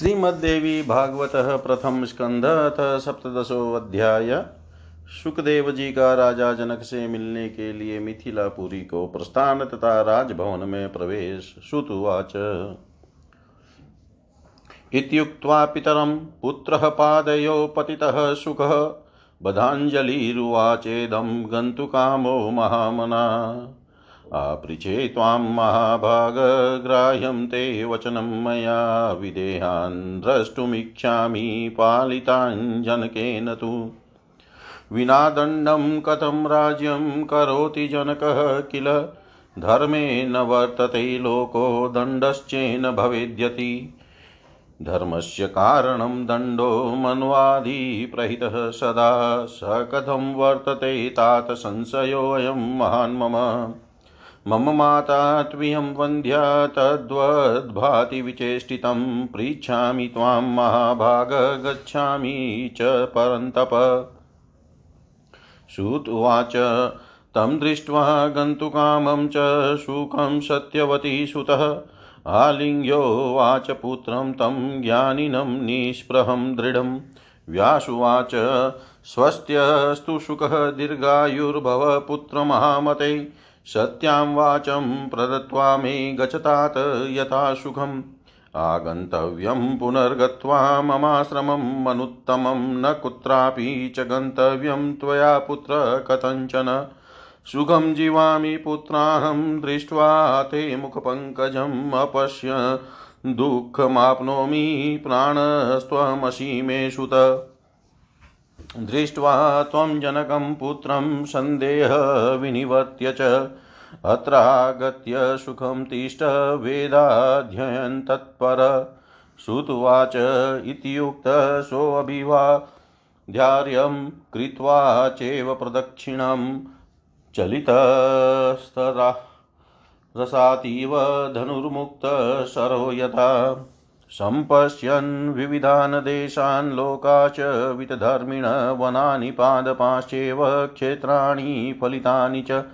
श्रीमद्देवी भागवत प्रथम स्कंध अथ सप्तशो अध्याय सुखदेव जी का राजा जनक से मिलने के लिए मिथिलापुरी को प्रस्थान तथा राजभवन में प्रवेश। श्रुतुवाच इत्युक्त्वा पितरं पुत्रः पादयो पतितः सुखः। बधाञ्जलिरुवाचेदं गन्तुकामो महामना। आपृचे त्वां महाभागग्राह्यं ते वचनं मया विदेहान् द्रष्टुमिच्छामि पालिताञ्जनकेन तु। विना दण्डं कथं राज्यं करोति जनकः किल? धर्मे न वर्तते लोको, दण्डश्चेन भवेद्यति। धर्मस्य कारणं दण्डो मन्वादिप्रहितः सदा। स कथं वर्तते तात संशयोऽयं महान् मम। मम माता त्वियं वन्द्या तद्वद्भाति विचेष्टितं पृच्छामि त्वां महाभाग गच्छामि च परन्तप। श्रुत उवाच, तं दृष्ट्वा गन्तुकामं च सुखं सत्यवती सुतः। आलिङ्ग्योवाच पुत्रं तं ज्ञानिनं निष्प्रहं दृढं व्यासुवाच, स्वस्त्यस्तु सुखः दीर्घायुर्भव पुत्रमहामते सत्यां वाचं प्रदत्त्वा मे गच्छतात यथा सुखम्। आगन्तव्यं पुनर्गत्वा ममाश्रमं मनुत्तमं न कुत्रापि च गन्तव्यं त्वया पुत्र कथञ्चन। सुखं जीवामि पुत्राहं दृष्ट्वा ते मुखपङ्कजम् अपश्य दुःखमाप्नोमि प्राणस्त्वमसि सुत दृष्ट्वा त्वं जनकं पुत्रं सन्देहविनिवर्त्य च। अत्रागत्य सुखं तिष्ठ वेदाध्ययन् तत्पर। श्रुत्वाच इत्युक्त सोऽभिवाद्यार्यं कृत्वा चैव प्रदक्षिणं। चलितस्तरा रसातीव धनुर्मुक्तशरो यथा। सम्पश्यन् विविधान् देशान् लोकाश्च वितधर्मिण वनानि पादपाश्चेव क्षेत्राणि फलितानि च।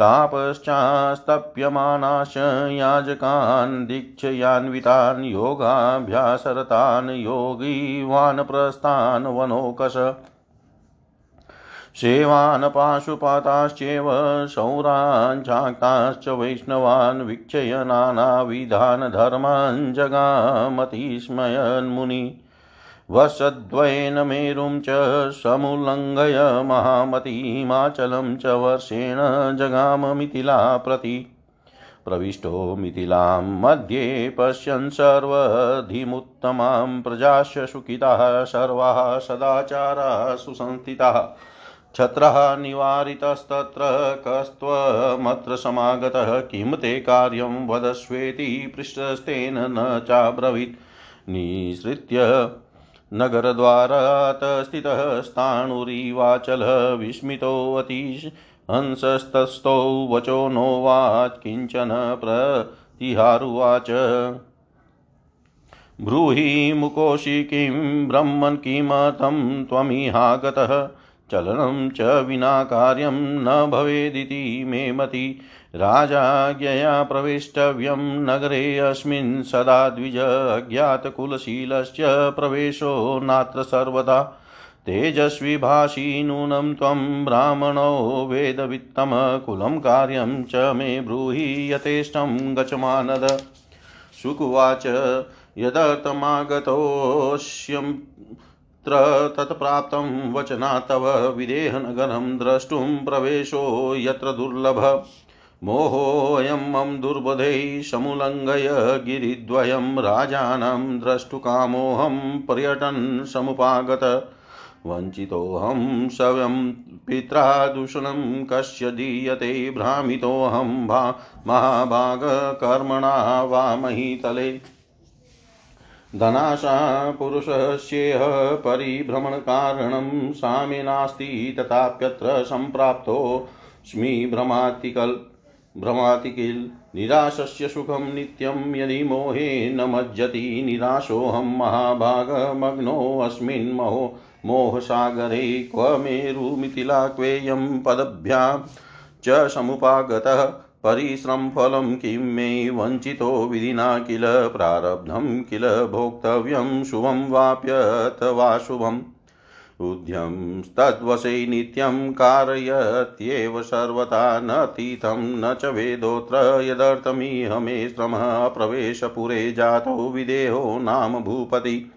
तापश्चास्तप्यमानाश्च याजकान् दीक्षयान्वितान् योगाभ्यासरतान् योगीवानप्रस्थान् वनोकश। सेवान् पाशुपाताश्चैव शौराञ्चाक्ताश्च वैष्णवान् वीक्षय नानाविधान् धर्मान् जगामतिस्मयन्मुनि वर्षद्वयेन मेरुं च समुल्लङ्घय महामतीमाचलं च वर्षेण जगाम मिथिला प्रति प्रविष्टो मिथिलां मध्ये पश्यन् सर्वधिमुत्तमां प्रजास्य सुखिताः, सर्वाः सदाचाराः सुसंस्थिताः। छत्रः निवारितस्तत्र कस्त्वमत्र समागतः किं ते कार्यं वदस्वेति पृष्ठस्तेन न चाब्रवीत्। निसृत्य नगरद्वारात् स्थितः स्थाणुरिवाचलः विस्मितोऽतिहंसस्तस्थौ वचो नोवाच किंचन प्रतिहारुवाच। ब्रूहि मुकोशि किं ब्रह्मन् किमर्थं त्वमिहागतः चलनं च विना कार्यं न भवेदिति मे मति। राजाज्ञया प्रवेष्टव्यं नगरेऽस्मिन् सदा द्विज अज्ञातकुलशीलश्च प्रवेशो नात्र सर्वदा। तेजस्वी भाषी नूनं त्वं ब्राह्मणो वेदवित्तमकुलं कार्यं च मे ब्रूहि यथेष्टं गचमानद शुकुवाच यदर्थमागतोऽस्यं तत्र तत्प्राप्तं वचना तव विदेहनगरं द्रष्टुं प्रवेशो यत्र दुर्लभ। मोहोऽयं मम दुर्बधैः समुल्लङ्घय गिरिद्वयं राजानं द्रष्टुकामोऽहं पर्यटन् समुपागत। वञ्चितोऽहं स्वयं पित्रा दूषणं कस्य दीयते भ्रामितोऽहं भा महाभागकर्मणा वा महीतले धनाशा पुरुषस्येह परिभ्रमणकारणं सामे नास्ति तथाप्यत्र सम्प्राप्तोऽस्मि भ्रमातिकल् भ्रमाति निराशस्य सुखं नित्यं यदि मोहे न मज्जति निराशोऽहं महाभागमग्नोऽस्मिन् महो मोहसागरे क्व मेरुमिथिला क्वेयं पदभ्यां च समुपागतः परिश्रमफलं किं मे वञ्चितो विधिना किल, प्रारब्धं किल, भोक्तव्यं शुभं वाप्यथवा उद्यंस्तद्वशै नित्यं कारयत्येव सर्वथा न तीर्थं न च वेदोऽत्र यदर्थमिह मे श्रमः प्रवेशपुरे जातो विदेहो नाम भूपति।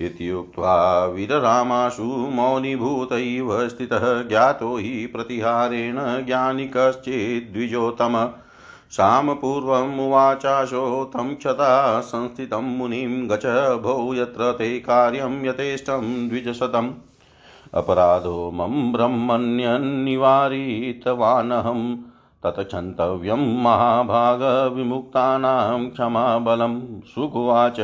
इत्युक्त्वा वीररामाशु मौनीभूत इव स्थितः ज्ञातो हि प्रतिहारेण ज्ञानि कश्चिद्विजोतम सामपूर्वमुवाचाशो तं क्षता संस्थितं मुनिं गच भो यत्र ते कार्यं यथेष्टं द्विजशतम्। अपराधो मम ब्रह्मण्यन्निवारितवानहं तत्क्षन्तव्यं महाभागविमुक्तानां क्षमाबलं सुकुवाच।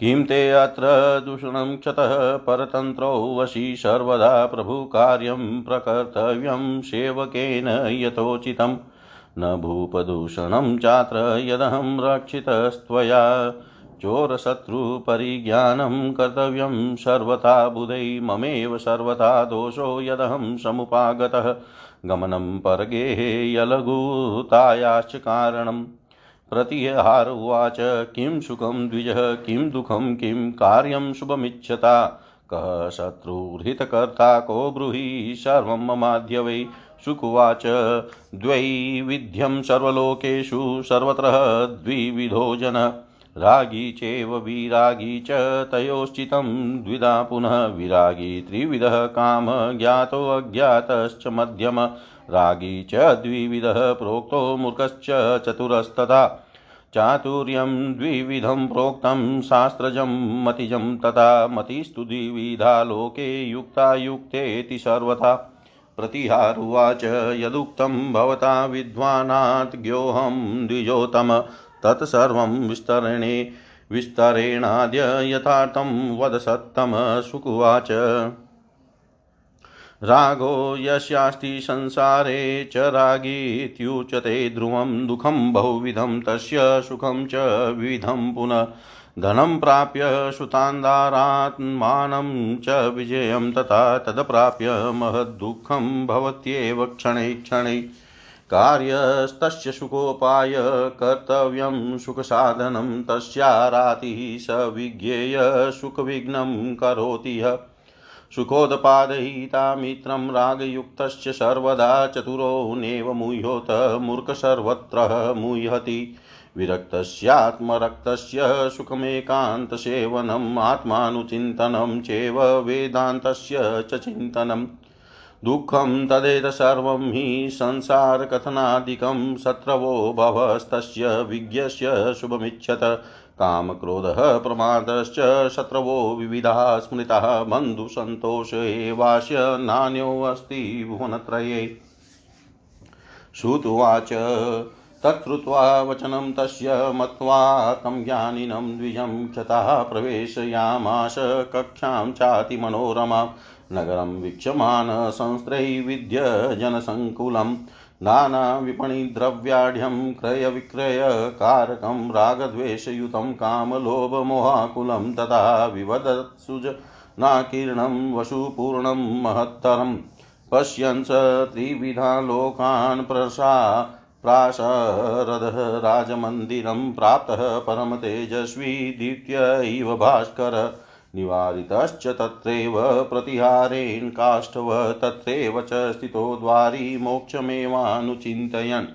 किं ते अत्र दूषणं क्षतः परतन्त्रो वशी सर्वदा प्रभुकार्यं प्रकर्तव्यं सेवकेन यथोचितं। न भूपदूषणं चात्र यदहं रक्षितस्त्वया। चोरशत्रुपरिज्ञानं कर्तव्यं सर्वथा बुधै ममेव सर्वथा दोषो यदहं समुपागतः। गमनं परगेः यलघुतायाश्च कारणम्। प्रतिहार उवाच, किं सुखं द्विजः, किं दुःखं, किं कार्यं शुभमिच्छता। कः शत्रुहृतकर्ता को ब्रूहि, सर्वं ममाद्य वै। शुकुवाच द्वैविध्यं सर्वलोकेषु, सर्वत्र द्विविधो जन। रागी चैव विरागी च, तयोश्चितं द्विधा पुनः। विरागी त्रिविधः, काम ज्ञातो अज्ञातश्च मध्यम। रागी च द्विविधः प्रोक्तो मूर्खश्च चतुरस्तथा। चातुर्यं द्विविधं प्रोक्तं शास्त्रजं मतिजं तथा मतिस्तु द्विविधा लोके युक्ता युक्तेति सर्वथा। प्रतिहारुवाच यदुक्तं भवता विद्वानात् ज्ञोऽहं द्विजोतम तत्सर्वं विस्तरणे विस्तरेणाद्य यथार्थं वद सत्तम सुकुवाच। रागो यस्यास्ति संसारे च रागीत्युच्यते ध्रुवं दुःखं बहुविधं, तस्य सुखं च विविधं पुनः धनं प्राप्य सुतान्दारात्मानं च विजयं तथा तदप्राप्य महद्दुःखं भवत्येव क्षणैः क्षणैः। कार्यस्तस्य सुखोपाय कर्तव्यं सुखसाधनं, तस्यारातिः स विज्ञेय सुखविघ्नं करोति ह सुखोदपादयिता मित्रं रागयुक्तस्य सर्वदा चतुरो नैव मुह्योत मूर्ख सर्वत्र मुह्यति। विरक्तस्यात्मरक्तस्य सुखमेकान्तसेवनम्, आत्मानुचिन्तनं चैव वेदान्तस्य च चिन्तनम्। दुःखं तदेतसर्वं हि संसारकथनादिकं शत्रवो भवस्तस्य विज्ञस्य शुभमिच्छत। कामक्रोधः प्रमादश्च शत्रवो विविधाः स्मृतः बन्धुसन्तोष एवास्य नान्योऽस्ति भुवनत्रये। श्रुत्वाच, तत्कृत्वा वचनं तस्य मत्वा तं ज्ञानिनं द्विजं क्षतः प्रवेशयामाश कक्षां चातिमनोरमा नगरं संस्त्रैविध्यजनसङ्कुलं नानाविपणिद्रव्याढ्यं क्रयविक्रयकारकं रागद्वेषयुतं कामलोभमोहाकुलं तथा विवदत्सुजनाकीर्णं वसुपूर्णं महत्तरं। पश्यन् स त्रिविधा लोकान् प्रसा प्रासरदः राजमन्दिरं प्राप्तः परमतेजस्वी दीप्त्य इव भास्कर। निवारितश्च तत्रैव प्रतिहारेण काष्ठव तत्रैव च स्थितो द्वारी मोक्षमेवानुचिन्तयन्।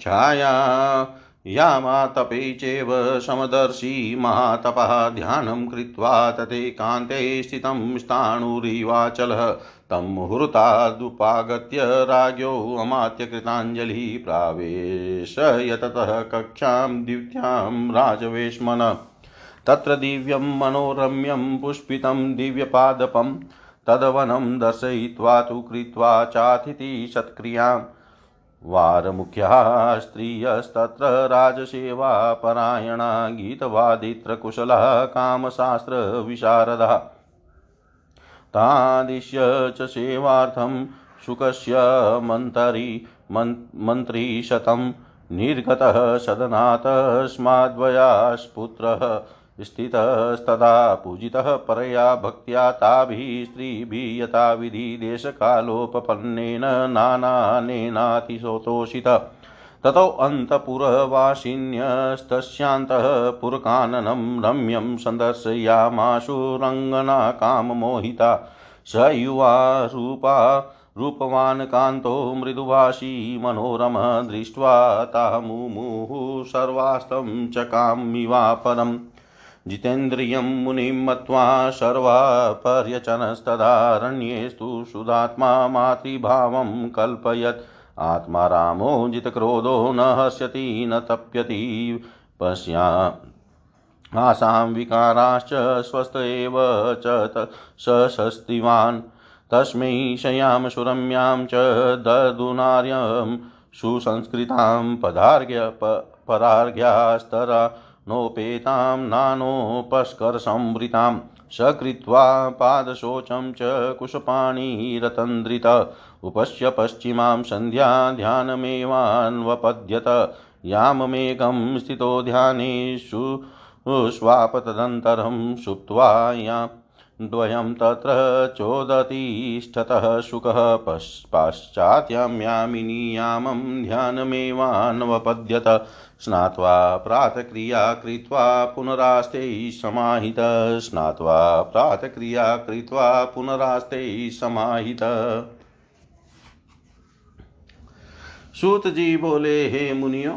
छाया यामातपे चैव समदर्शी महातपः ध्यानं कृत्वा तथैकान्ते स्थितं स्थाणुरिवाचलः। तं मुहूर्तादुपागत्य राज्ञो प्रावेशयततः कक्षां, द्वितीयां राजवेश्मन। तत्र दिव्यं मनोरम्यं पुष्पितं दिव्यपादपं तदवनं दर्शयित्वा तु कृत्वा चातिथि सत्क्रियाँ। वारमुख्याः स्त्रियस्तत्र राजसेवापरायणा गीतवादित्रकुशलः कामशास्त्रविशारदः। तादिश्य च सेवार्थं शुकस्य मन्तरी मन्त्रीशतं निर्गतः सदनात् स्माद्वयास्पुत्रः स्थितस्तदा पूजितः परया भक्त्या ताभिः स्त्रीभिः यथा विधि देशकालोपपन्नेन नानानेनातिशोतोषितः। ततो अन्तपुरवासिन्यस्तस्यान्तः पुरकाननं रम्यं सन्दर्शयामाशु रङ्गना काममोहिता स युवा रूपा रूपवान् कान्तो मृदुभाषी मनोरम दृष्ट्वा तामुमुः सर्वास्तं चकामिवा परम् जितेन्द्रियं मुनिं मत्वा सर्वापर्यचनस्तदारण्येस्तु सुधात्मा मातृभावं कल्पयत्। आत्मा रामो जितक्रोधो न हस्यति, न तप्यति। पश्या आसां विकाराश्च स्वस्थ एव च सस्तिवान् तस्मै शयां सुरम्यां च ददुनार्यं सुसंस्कृतां पदार्घ्य परार्घ्यास्तरा नोपेतां नानोपस्करसंवृतां सकृत्वा पादशोचं च कुशपाणिरतन्द्रित। उपश्य पश्चिमां सन्ध्या ध्यानमेवान्वपद्यत। याममेकं स्थितो ध्यानेषु स्वापतदन्तरं सुप्त्वा यां द्वयं तत्र चोदतिष्ठतः शुकः। पाश्चात्यां यामिनीयामं ध्यानमेवान्वपद्यत। स्नात्वा प्रातक्रिया कृत्वा पुनरास्ते समाहित। स्नात्वा प्रातक्रिया कृत्वा पुनरास्ते समाहित। सूत जी बोले, हे मुनियो,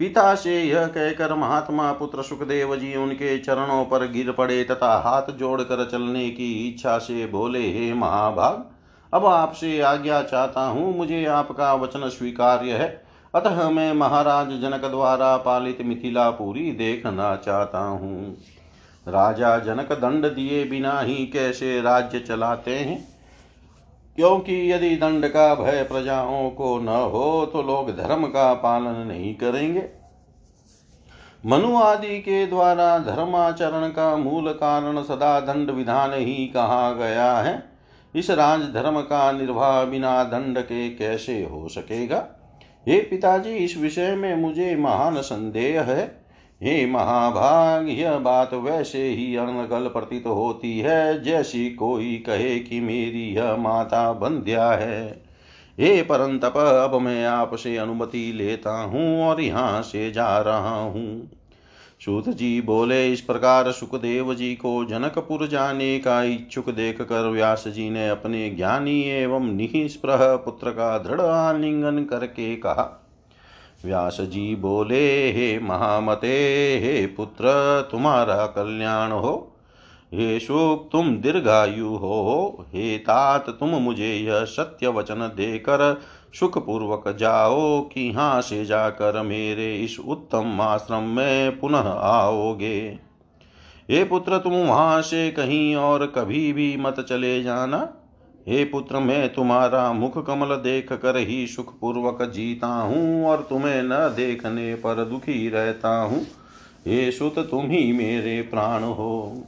पिता से यह कहकर महात्मा पुत्र सुखदेव जी उनके चरणों पर गिर पड़े तथा हाथ जोड़कर चलने की इच्छा से बोले, हे महाभाग, अब आपसे आज्ञा चाहता हूँ, मुझे आपका वचन स्वीकार्य है। अतः मैं महाराज जनक द्वारा पालित मिथिला पूरी देखना चाहता हूँ। राजा जनक दंड दिए बिना ही कैसे राज्य चलाते हैं? क्योंकि यदि दंड का भय प्रजाओं को न हो तो लोग धर्म का पालन नहीं करेंगे। मनु आदि के द्वारा धर्माचरण का मूल कारण सदा दंड विधान ही कहा गया है। इस राज धर्म का निर्वाह बिना दंड के कैसे हो सकेगा? हे पिताजी, इस विषय में मुझे महान संदेह है। हे महाभाग यह बात वैसे ही अनगल प्रतीत होती है, जैसी कोई कहे कि मेरी यह माता बंध्या है। हे परंतप, अब मैं आपसे अनुमति लेता हूँ और यहाँ से जा रहा हूँ। सूत जी बोले, इस प्रकार सुखदेव जी को जनकपुर जाने का इच्छुक देख कर व्यास जी ने अपने ज्ञानी एवं निःस्पृह पुत्र का दृढ़ आलिंगन करके कहा। व्यास जी बोले, हे महामते, हे पुत्र, तुम्हारा कल्याण हो। हे शुक तुम दीर्घायु हो हे तात, तुम मुझे यह सत्य वचन देकर सुखपूर्वक जाओ कि यहाँ से जाकर मेरे इस उत्तम आश्रम में पुनः आओगे। हे पुत्र, तुम वहाँ से कहीं और कभी भी मत चले जाना। हे पुत्र, मैं तुम्हारा मुख कमल देख कर ही सुखपूर्वक जीता हूँ और तुम्हें न देखने पर दुखी रहता हूँ। हे सुत, तुम ही मेरे प्राण हो।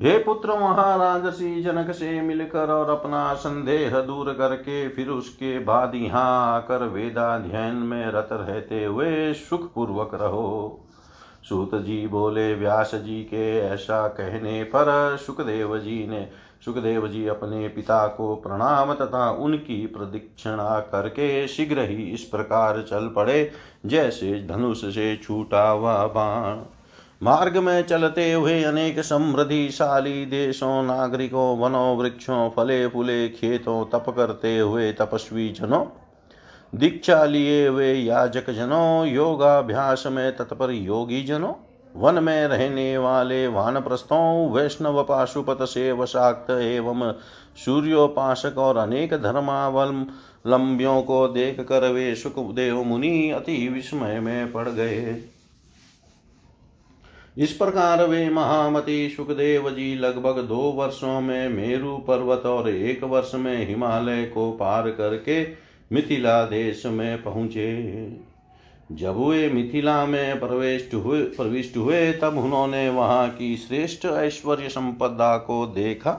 हे पुत्र महाराज श्री जनक से मिलकर और अपना संदेह दूर करके फिर उसके बाद यहाँ आकर वेदाध्ययन में रत रहते हुए सुख पूर्वक रहो। सूत जी बोले, व्यास जी के ऐसा कहने पर सुखदेव जी ने, सुखदेव जी अपने पिता को प्रणाम तथा उनकी प्रदीक्षिणा करके शीघ्र ही इस प्रकार चल पड़े, जैसे धनुष से छूटा हुआ बाण। मार्ग में चलते हुए अनेक समृद्धिशाली देशों, नागरिकों वनों वृक्षों फले फूले खेतों तप करते हुए तपस्वी जनों, दीक्षा लिए हुए याजक जनों, योगाभ्यास में तत्पर योगी जनों, वन में रहने वाले वानप्रस्थों, वैष्णव पाशुपत से वशाक्त एवं सूर्योपासक और अनेक धर्मावलंबियों को देख कर वे सुखदेव मुनि अति विस्मय में पड़ गए। इस प्रकार वे महामती सुखदेव जी लगभग दो वर्षों में मेरु पर्वत और एक वर्ष में हिमालय को पार करके मिथिला देश में पहुँचे। जब वे मिथिला में प्रवेश हुए, प्रविष्ट हुए, तब उन्होंने वहाँ की श्रेष्ठ ऐश्वर्य संपदा को देखा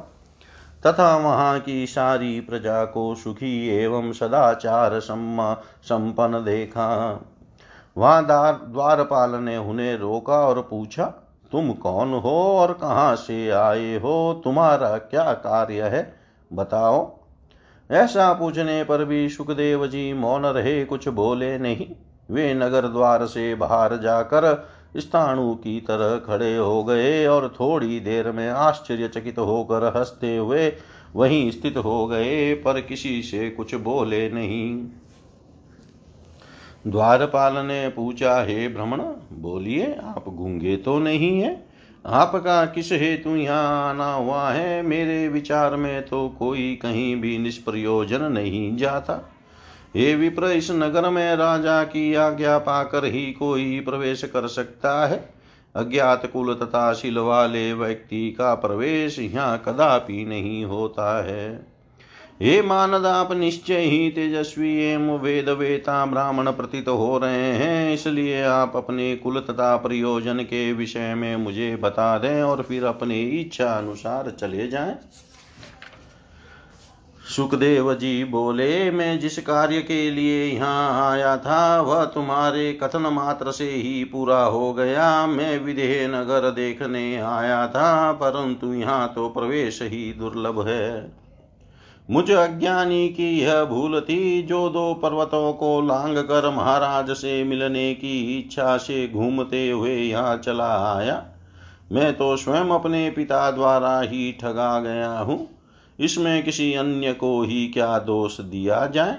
तथा वहाँ की सारी प्रजा को सुखी एवं सदाचार सम्मा संपन्न देखा। वहाँ द्वार, द्वारपाल ने उन्हें रोका और पूछा, तुम कौन हो और कहाँ से आए हो? तुम्हारा क्या कार्य है? बताओ। ऐसा पूछने पर भी सुखदेव जी मौन रहे, कुछ बोले नहीं। वे नगर द्वार से बाहर जाकर स्थाणु की तरह खड़े हो गए और थोड़ी देर में आश्चर्यचकित होकर हँसते हुए वहीं स्थित हो गए, पर किसी से कुछ बोले नहीं। द्वारपाल ने पूछा हे भ्रमण बोलिए, आप गूँगे तो नहीं है। आपका किस हेतु यहाँ आना हुआ है? मेरे विचार में तो कोई कहीं भी निष्प्रयोजन नहीं जाता। हे विप्र, इस नगर में राजा की आज्ञा पाकर ही कोई प्रवेश कर सकता है। अज्ञात कुल तथा शिल वाले व्यक्ति का प्रवेश यहाँ कदापि नहीं होता है। हे मानद, आप निश्चय ही तेजस्वी एवं वेद वेता ब्राह्मण प्रतीत हो रहे हैं, इसलिए आप अपने कुल तथा प्रयोजन के विषय में मुझे बता दें और फिर अपने इच्छा अनुसार चले जाएँ। सुखदेव जी बोले, मैं जिस कार्य के लिए यहाँ आया था, वह तुम्हारे कथन मात्र से ही पूरा हो गया। मैं विदेह नगर देखने आया था, परंतु यहाँ तो प्रवेश ही दुर्लभ है। मुझ अज्ञानी की यह भूल थी जो दो पर्वतों को लांग कर महाराज से मिलने की इच्छा से घूमते हुए यहाँ चला आया। मैं तो स्वयं अपने पिता द्वारा ही ठगा गया हूँ। इसमें किसी अन्य को ही क्या दोष दिया जाए?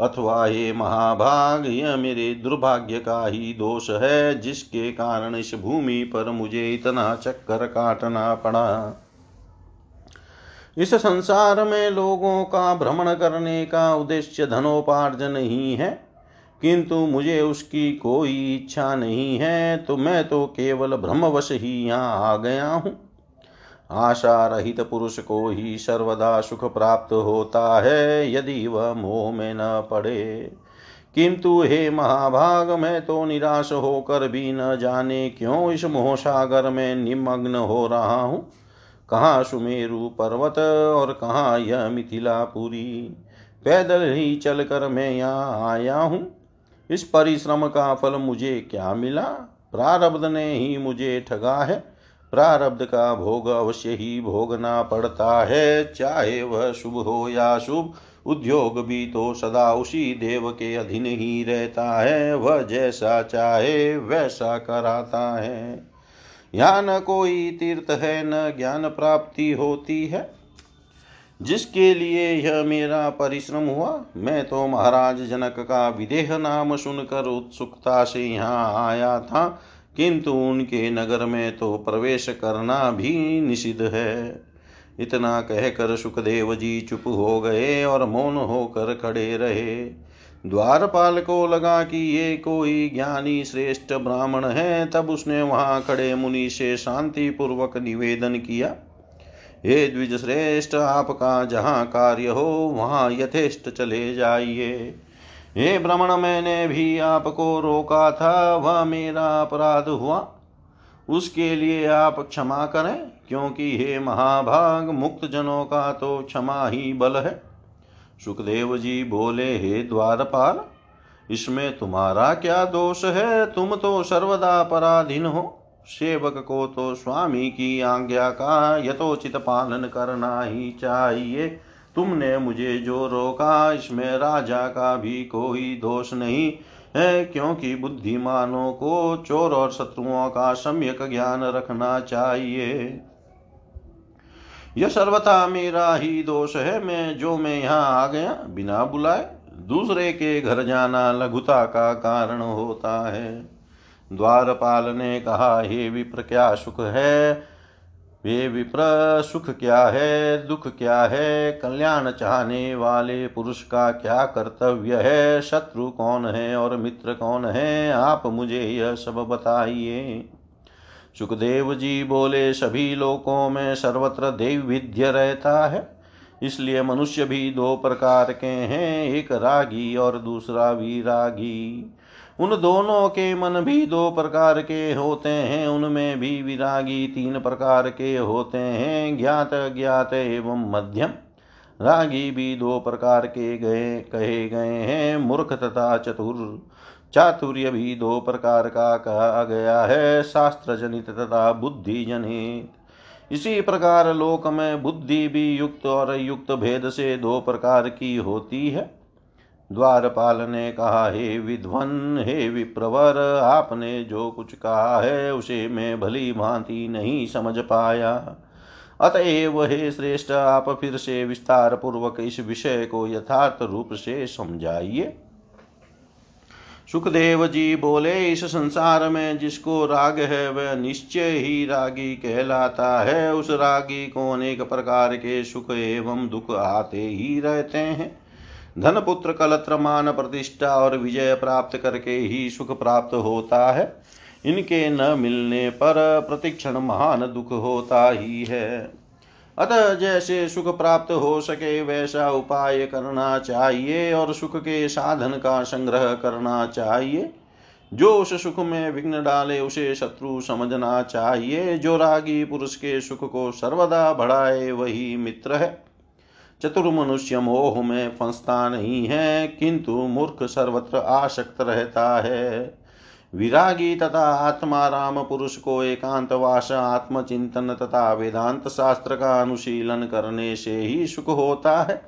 अथवा हे महाभाग, यह मेरे दुर्भाग्य का ही दोष है, जिसके कारण इस भूमि पर मुझे इतना चक्कर काटना पड़ा। इस संसार में लोगों का भ्रमण करने का उद्देश्य धनोपार्जन ही है। किंतु मुझे उसकी कोई इच्छा नहीं है तो मैं तो केवल भ्रमवश ही यहाँ आ गया हूँ। आशा रहित पुरुष को ही सर्वदा सुख प्राप्त होता है, यदि वह मोह में न पड़े। किंतु हे महाभाग, मैं तो निराश होकर भी न जाने क्यों इस मोह सागर में निमग्न हो रहा हूँ? कहाँ सुमेरु पर्वत और कहाँ यह मिथिलापुरी? पैदल ही चलकर मैं यहाँ आया हूँ। इस परिश्रम का फल मुझे क्या मिला? प्रारब्ध ने ही मुझे ठगा है। प्रारब्ध का भोग अवश्य ही भोगना पड़ता है। चाहे वह शुभ हो या शुभ उद्योग भी तो सदा उसी देव के अधीन ही रहता है। वह जैसा चाहे वैसा कराता है। यहाँ न कोई तीर्थ है, न ज्ञान प्राप्ति होती है। जिसके लिए यह मेरा परिश्रम हुआ, मैं तो महाराज जनक का विदेह नाम सुनकर उत्सुकता से यहाँ आया था, किंतु उनके नगर में तो प्रवेश करना भी निषिद्ध है। इतना कहकर सुखदेव जी चुप हो गए और मौन होकर खड़े रहे। द्वारपाल को लगा कि ये कोई ज्ञानी श्रेष्ठ ब्राह्मण है। तब उसने वहाँ खड़े मुनि से शांति पूर्वक निवेदन किया, हे द्विज श्रेष्ठ आपका जहाँ कार्य हो, वहाँ यथेष्ट चले जाइए। हे भ्रमण मैंने भी आपको रोका था, वह मेरा अपराध हुआ। उसके लिए आप क्षमा करें, क्योंकि हे महाभाग मुक्त जनों का तो क्षमा ही बल है। सुखदेव जी बोले, हे द्वारपाल, इसमें तुम्हारा क्या दोष है? तुम तो सर्वदा पराधीन हो। सेवक को तो स्वामी की आज्ञा का यथोचित पालन करना ही चाहिए। तुमने मुझे जो रोका, इसमें राजा का भी कोई दोष नहीं है, क्योंकि बुद्धिमानों को चोर और शत्रुओं का सम्यक ज्ञान रखना चाहिए। यह सर्वथा मेरा ही दोष है, मैं जो मैं यहाँ आ गया, बिना बुलाए दूसरे के घर जाना लघुता का कारण होता है। द्वारपाल ने कहा, हे विप्र, क्या सुख है? वे विप्र, सुख क्या है? दुख क्या है? कल्याण चाहने वाले पुरुष का क्या कर्तव्य है? शत्रु कौन है और मित्र कौन है? आप मुझे यह सब बताइए। सुखदेव जी बोले, सभी लोकों में सर्वत्र दैविध्य रहता है। इसलिए मनुष्य भी दो प्रकार के हैं, एक रागी और दूसरा विरागी। उन दोनों के मन भी दो प्रकार के होते हैं, उनमें भी विरागी तीन प्रकार के होते हैं, ज्ञात ज्ञात एवं मध्यम। रागी भी दो प्रकार के गए, कहे गए हैं, मूर्ख तथा चतुर। चातुर्य भी दो प्रकार का कहा गया है शास्त्र जनित तथा बुद्धि जनित इसी प्रकार लोक में बुद्धि भी युक्त और युक्त भेद से दो प्रकार की होती है। द्वारपाल ने कहा, हे विद्वन, हे विप्रवर, आपने जो कुछ कहा है, उसे मैं भली भांति नहीं समझ पाया। अतएव हे श्रेष्ठ, आप फिर से विस्तार पूर्वक इस विषय को यथार्थ रूप से समझाइए। सुखदेव जी बोले, इस संसार में जिसको राग है, वह निश्चय ही रागी कहलाता है। उस रागी को अनेक प्रकार के सुख एवं दुख आते ही रहते हैं। धन पुत्र कलत्र मान प्रतिष्ठा और विजय प्राप्त करके ही सुख प्राप्त होता है। इनके न मिलने पर प्रतिक्षण महान दुख होता ही है। अतः जैसे सुख प्राप्त हो सके वैसा उपाय करना चाहिए और सुख के साधन का संग्रह करना चाहिए। जो उस सुख में विघ्न डाले उसे शत्रु समझना चाहिए। जो रागी पुरुष के सुख को सर्वदा बढ़ाए वही मित्र है। चतुर मनुष्य मोह में फंसता नहीं है, किंतु मूर्ख सर्वत्र आसक्त रहता है। विरागी तथा आत्मा राम पुरुष को एकांतवास आत्मचिंतन तथा वेदांत शास्त्र का अनुशीलन करने से ही सुख होता है।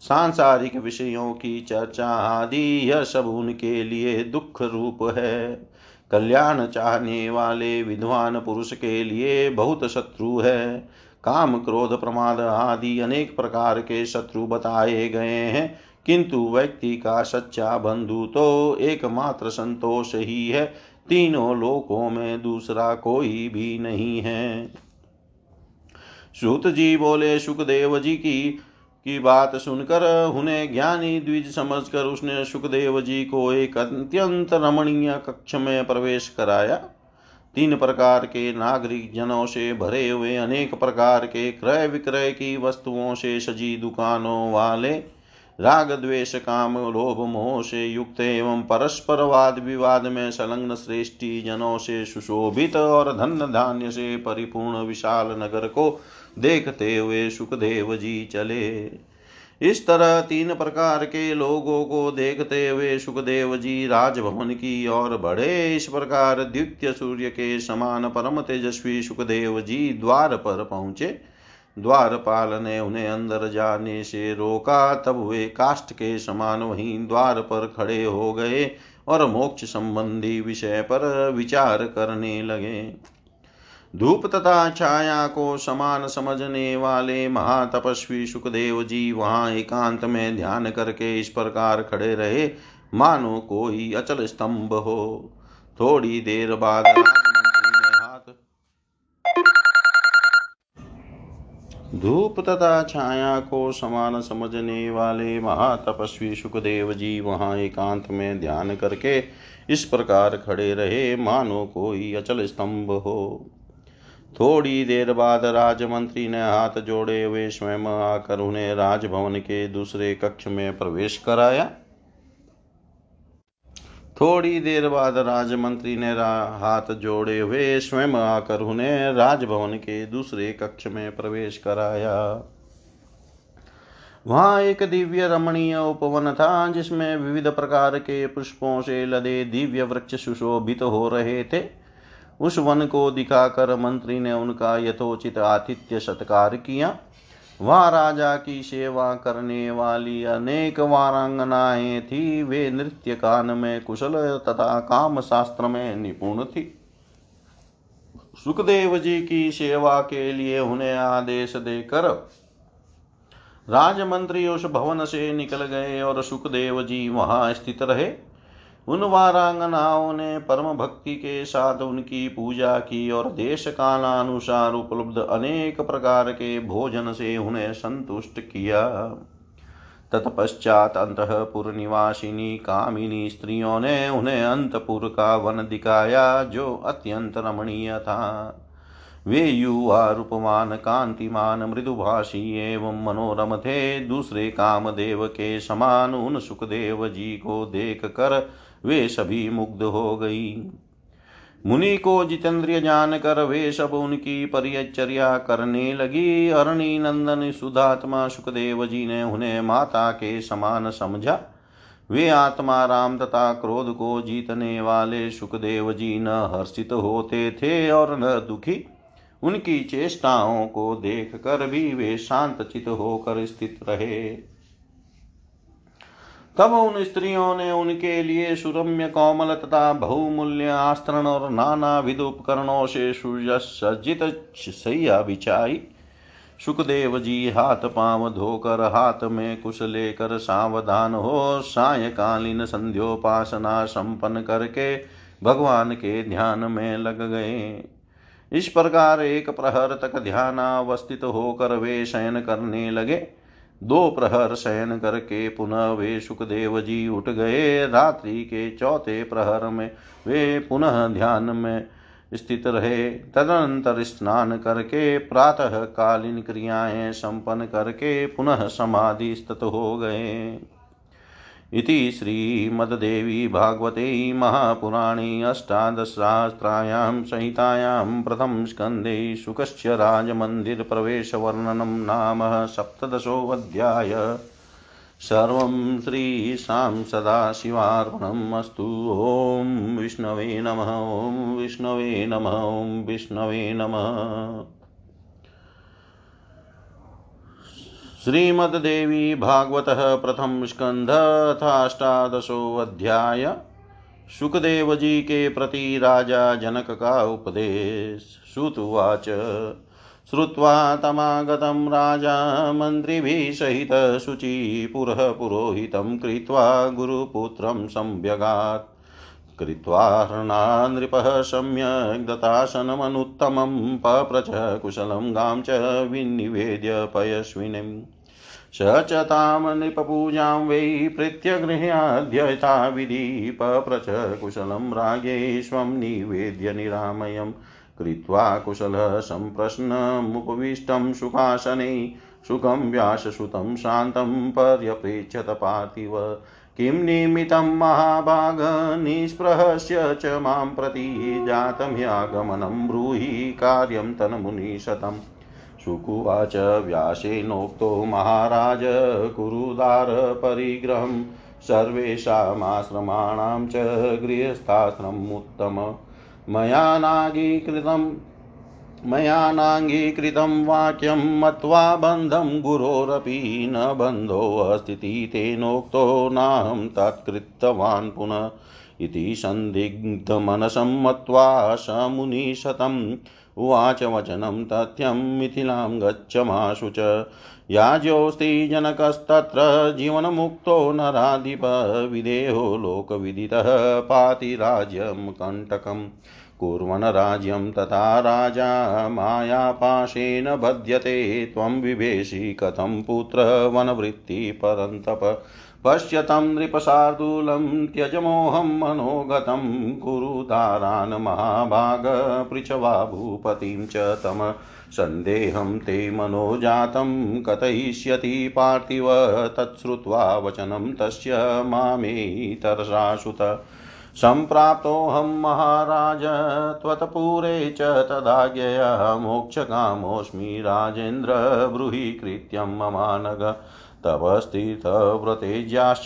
सांसारिक विषयों की चर्चा आदि, यह सब उनके लिए दुख रूप है। कल्याण चाहने वाले विद्वान पुरुष के लिए बहुत शत्रु है। काम, क्रोध, प्रमाद आदि अनेक प्रकार के शत्रु बताए गए हैं। किंतु व्यक्ति का सच्चा बंधु तो एकमात्र संतोष ही है। तीनों लोकों में दूसरा कोई भी नहीं है। सूत जी बोले, सुखदेव जी की की बात सुनकर उन्हें ज्ञानी द्विज समझकर उसने सुखदेव जी को एक अत्यंत रमणीय कक्ष में प्रवेश कराया। तीन प्रकार के नागरिक जनों से भरे हुए अनेक प्रकार के क्रय विक्रय की वस्तुओं से सजी दुकानों वाले राग द्वेष काम लोभ मोह से युक्त एवं परस्पर वाद विवाद में संलग्न श्रेष्ठी जनों से सुशोभित और धन धान्य से परिपूर्ण विशाल नगर को देखते हुए सुखदेव जी चले। इस तरह तीन प्रकार के लोगों को देखते हुए सुखदेव जी राजभवन की ओर बढ़े। इस प्रकार द्वितीय सूर्य के समान परम तेजस्वी सुखदेव जी द्वार पर पहुँचे। द्वारपाल ने उन्हें अंदर जाने से रोका। तब वे काष्ठ के समान वहीं द्वार पर खड़े हो गए और मोक्ष संबंधी विषय पर विचार करने लगे। धूप तथा छाया को समान समझने वाले महातपस्वी सुखदेव जी वहाँ एकांत में ध्यान करके इस प्रकार खड़े रहे। मानो कोई अचल स्तंभ हो। थोड़ी देर बाद धूप तथा छाया को समान समझने वाले महातपस्वी सुखदेव जी वहाँ एकांत में ध्यान करके इस प्रकार खड़े रहे, मानो कोई अचल स्तंभ हो। थोड़ी देर बाद राजमंत्री ने हाथ जोड़े हुए स्वयं आकर उन्हें राजभवन के दूसरे कक्ष में प्रवेश कराया। थोड़ी देर बाद राजमंत्री ने हाथ जोड़े हुए स्वयं आकर उन्हें राजभवन के दूसरे कक्ष में प्रवेश कराया। वहाँ एक दिव्य रमणीय उपवन था, जिसमें विविध प्रकार के पुष्पों से लदे दिव्य वृक्ष सुशोभित हो रहे थे। उस वन को दिखाकर मंत्री ने उनका यथोचित आतिथ्य सत्कार किया। वहाँ राजा की सेवा करने वाली अनेक वारांगनाएँ थी। वे नृत्य कान में कुशल तथा काम शास्त्र में निपुण थी। सुखदेव जी की सेवा के लिए उन्हें आदेश देकर राजमंत्री उस भवन से निकल गए और सुखदेव जी वहाँ स्थित रहे। उन वारांगनाओं ने परम भक्ति के साथ उनकी पूजा की और देश कालानुसार उपलब्ध अनेक प्रकार के भोजन से उन्हें संतुष्ट किया। तत्पश्चात अंतपुर निवासिनी कामिनी स्त्रियों ने उन्हें अंतपुर का वन दिखाया, जो अत्यंत रमणीय था। वे युवा रूपमान कांतिमान, मृदुभाषी एवं मनोरम थे। दूसरे कामदेव के समान उन सुखदेव जी को देख कर वे सभी मुग्ध हो गई। मुनि को जितेंद्रिय जानकर वे सब उनकी परिचर्या करने लगी। अरणी नंदन सुधात्मा सुखदेव जी ने उन्हें माता के समान समझा। वे आत्मा राम तथा क्रोध को जीतने वाले सुखदेव जी न हर्षित होते थे और न दुखी। उनकी चेष्टाओं को देख कर भी वे शांत चित होकर स्थित रहे। तब उन स्त्रियों ने उनके लिए सुरम्य कोमल तथा बहुमूल्य आस्तरण और नाना विध उपकरणों से सुसज्जित सैया बिछाई। सुखदेव जी हाथ पाँव धोकर हाथ में कुश लेकर सावधान हो सायकालीन संध्योपासना संपन्न करके भगवान के ध्यान में लग गए। इस प्रकार एक प्रहर तक ध्यानावस्थित होकर वे शयन करने लगे। दो प्रहर शयन करके पुनः वे सुखदेव जी उठ गए। रात्रि के चौथे प्रहर में वे पुनः ध्यान में स्थित रहे। तदनंतर स्नान करके प्रातः कालीन क्रियाएँ संपन्न करके पुनः समाधि स्थित हो गए। इति श्रीमद्देवी भागवते महापुराणे अष्टादशशास्त्रायां संहितायां प्रथमस्कन्धे शुकस्य राजमन्दिरप्रवेशवर्णनं नाम सप्तदशोऽध्याय। सर्वं श्रीशां सदाशिवार्पणम् अस्तु। ॐ विष्णवे नमः, ॐ विष्णवे नमः, ॐ विष्णवे नमः। श्रीमद्देवी भागवत प्रथम स्कंध अध्याय। सुखदेव जी के प्रति राजा जनक का उपदेश। श्रुतुवाच श्रुत्वा तमागतं राजा मन्त्रिभिः सहित शुचि पुरः पुरोहितं कृत्वा गुरुपुत्रं कृत्वा हृणा नृपः सम्यक् दतासनमनुत्तमं पप्रच कुशलं गां च विनिवेद्य पयस्विनीम् स च तां नृपपूजां वै प्रीत्यगृह्याद्ययथाविधि पप्रच कुशलं राज्ञेष्वं निवेद्य निरामयं। कृत्वा कुशलः सम्प्रश्नमुपविष्टं सुखासने सुखं व्याससुतं शान्तं पर्यप्रेच्छत पार्थिव किं निमित्तं महाभाग निःस्पृहस्य च माँ प्रति जातम्यागमनं ब्रूहि कार्यं तन्मुनिशतम्। शुकुवाच व्यासेनोक्तो महाराज कुरुदारपरिग्रहं सर्वेषामाश्रमाणां च गृहस्थाश्रमम् उत्तम मया नाङ्गीकृतं मया नाङ्गीकृतं वाक्यं मत्वा बन्धं गुरोरपि न बन्धोऽस्ति तेनोक्तो नाहं तत्कृतवान् पुनः। इति सन्दिग्धमनसं मत्वा स मुनिशतम् उवाच वचनं तथ्यं मिथिलां गच्छमाशु च। याज्योऽस्ति जनकस्तत्र जीवनमुक्तो नराधिप विदेहो लोकविदितः पाति कण्टकम्। कुर्वन् राज्यं तथा राजा मायापाशेन बध्यते। त्वं विवेशि कथं पुत्र वनवृत्ति परन्तप। पश्यतं नृपशार्दूलं त्यजमोहं मनोगतं कुरुदारान् महाभाग पृच्छवा भूपतिं च तम। सन्देहं ते मनोजातं कथयिष्यति पार्थिव। तच्छ्रुत्वा वचनं तस्य मामेतरसाशुत सम्प्राप्तोऽहं महाराज, त्वत्पुरे च तदाज्ञया मोक्षकामोऽस्मि राजेन्द्र ब्रूहि कृत्यं ममानग तव स्थितव्रतेज्याश्च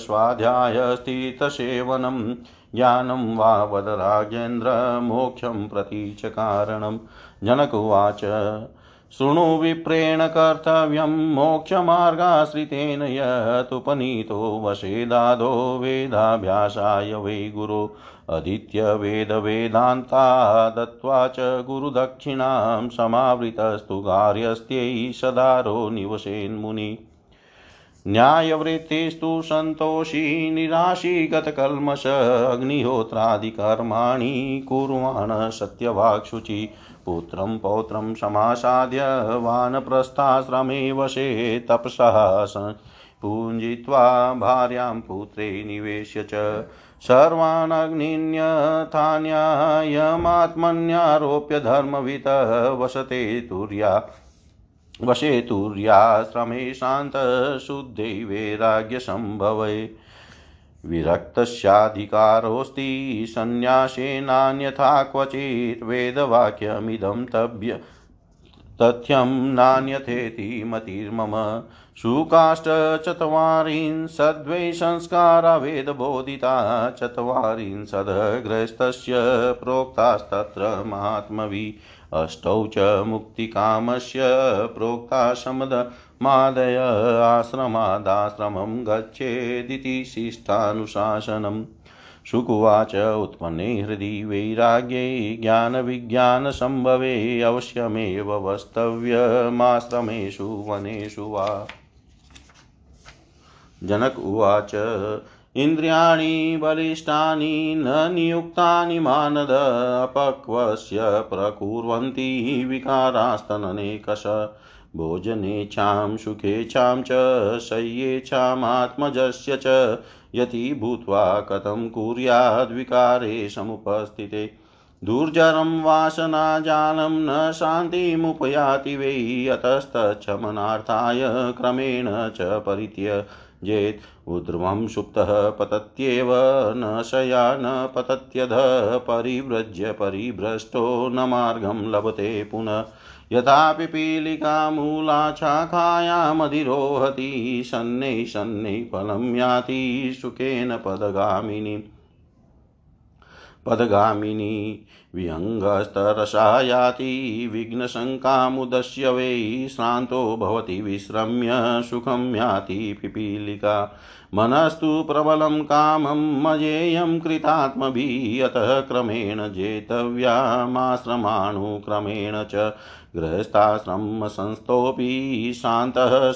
स्वाध्यायस्थितसेवनं, ज्ञानं वा वद राजेन्द्र मोक्षं प्रति च कारणं जनक उवाच शृणु विप्रेण कर्तव्यं मोक्षमार्गाश्रितेन यतुपनीतो वशेदादो वेदाभ्यासाय वै गुरो अधीत्यवेदवेदान्ता दत्त्वा च गुरुदक्षिणां समावृतस्तु कार्यस्त्यै सदारो निवसेन्मुनि। न्यायवृत्तिस्तु सन्तोषी निराशीगतकल्मष अग्निहोत्रादिकर्माणि कुर्वाण सत्यवाक्शुचि पुत्रं पौत्रं समासाद्य वानप्रस्थाश्रमे वशे तपसः पूञ्जित्वा भार्यां पुत्रे निवेश्य च। सर्वानग्निन्यथान्यायमात्मन्यारोप्य धर्मवितः वसते तुर्या। वशे तुर्याश्रमे शान्तशुद्धै वैराग्यसम्भवे। विरक्तस्याधिकारोऽस्ति सन्न्यासेनान्यथा क्वचित् वेदवाक्यमिदं तभ्य तथ्यं नान्यथेति मतिर्मम शुकाष्टचत्वारिंशद्वै संस्कारा वेदबोधिता चत्वारिंशदग्रस्तस्य प्रोक्तास्तत्र महात्मवि अष्टौ च मुक्तिकामस्य प्रोक्ता शमदमादय आश्रमादाश्रमं गच्छेदिति शिष्टानुशासनम् शुकुवाच उत्पन्ने हृदि वैराग्ये ज्ञानविज्ञानसम्भवे अवश्यमेव वस्तव्यमाश्रमेषु वनेषु वा। जनक उवाच इन्द्रियाणि बलिष्ठानि न नियुक्तानि मानद अपक्वस्य प्रकुर्वन्ति विकारास्तननेकष भोजनेच्छां सुखेच्छां च शय्येच्छामात्मजस्य च यति भूत्वा कथं कुर्याद्विकारे समुपस्थिते। दुर्जरं वासनाजालं न शान्तिमुपयाति वै अतस्तच्छमनार्थाय क्रमेण च परित्यजेत् उद्ध्रुवं सुप्तः पतत्येव न शया न पतत्यध परिव्रज्य परिभ्रष्टो न मार्गं लभते पुनः। यथा पिपीलिकामूलाशाखायामधिरोहति शन्नै शन्नै फलं याति सुखेन पदगामिनी। पदगामिनी विहङ्गस्तरसा याति विघ्नशङ्कामुदस्य वै श्रान्तो भवति विश्रम्य सुखं याति पिपीलिका। मनस्तु प्रबलं कामं मजेयं कृतात्मभिः अतः क्रमेण जेतव्यामाश्रमाणुक्रमेण च गृहस्थाश्रमसंस्थोऽपि शान्तः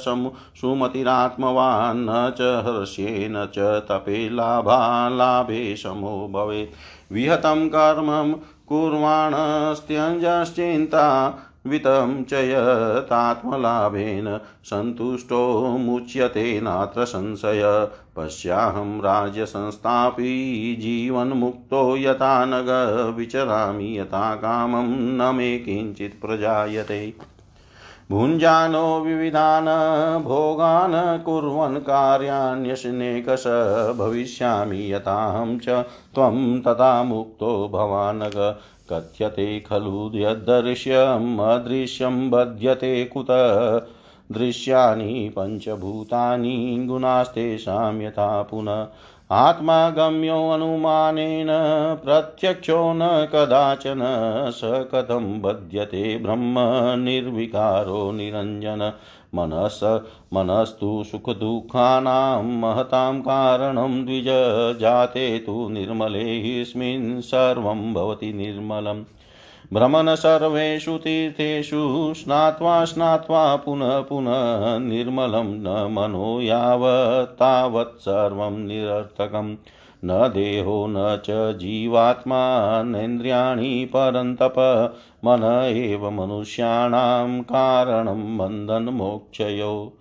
सुमतिरात्मवान् न च हर्षेण च तपे लाभालाभे समो भवेत्। विहतं कर्मं कुर्वाणस्त्यञ्जश्चिन्ता वितं च यतात्मलाभेन सन्तुष्टो मुच्यते नात्र संशय। पश्याहं राज्यसंस्थापि जीवन्मुक्तो यथा नग विचरामि यथा कामं न मे किञ्चित् प्रजायते। भुञ्जानो विविधान् भोगान् कुर्वन् कार्याण्यशनेकश भविष्यामि यथाहं च त्वं तथा मुक्तो भवानग। कथ्यते खलु यद्दृश्यम् अदृश्यं बध्यते कुत। दृश्यानि पञ्चभूतानि गुणास्तेषां यथा पुनः आत्मा गम्योऽनुमानेन प्रत्यक्षो न कदाचन, स कथं बध्यते ब्रह्म निर्विकारो निरञ्जन। मनस, मनस्तु सुखदुःखानां महतां कारणं द्विज जाते तु निर्मलेऽस्मिन् सर्वं भवति निर्मलम्। भ्रमण सर्वेषु तीर्थेषु स्नात्वा स्नात्वा पुनः पुनः निर्मलं न मनो यावत् तावत् सर्वं निरर्थकम् न देहो न च जीवात्मा नेन्द्रियाणि परन्तप। मन एव मनुष्याणां कारणं बन्धनमोक्षयो।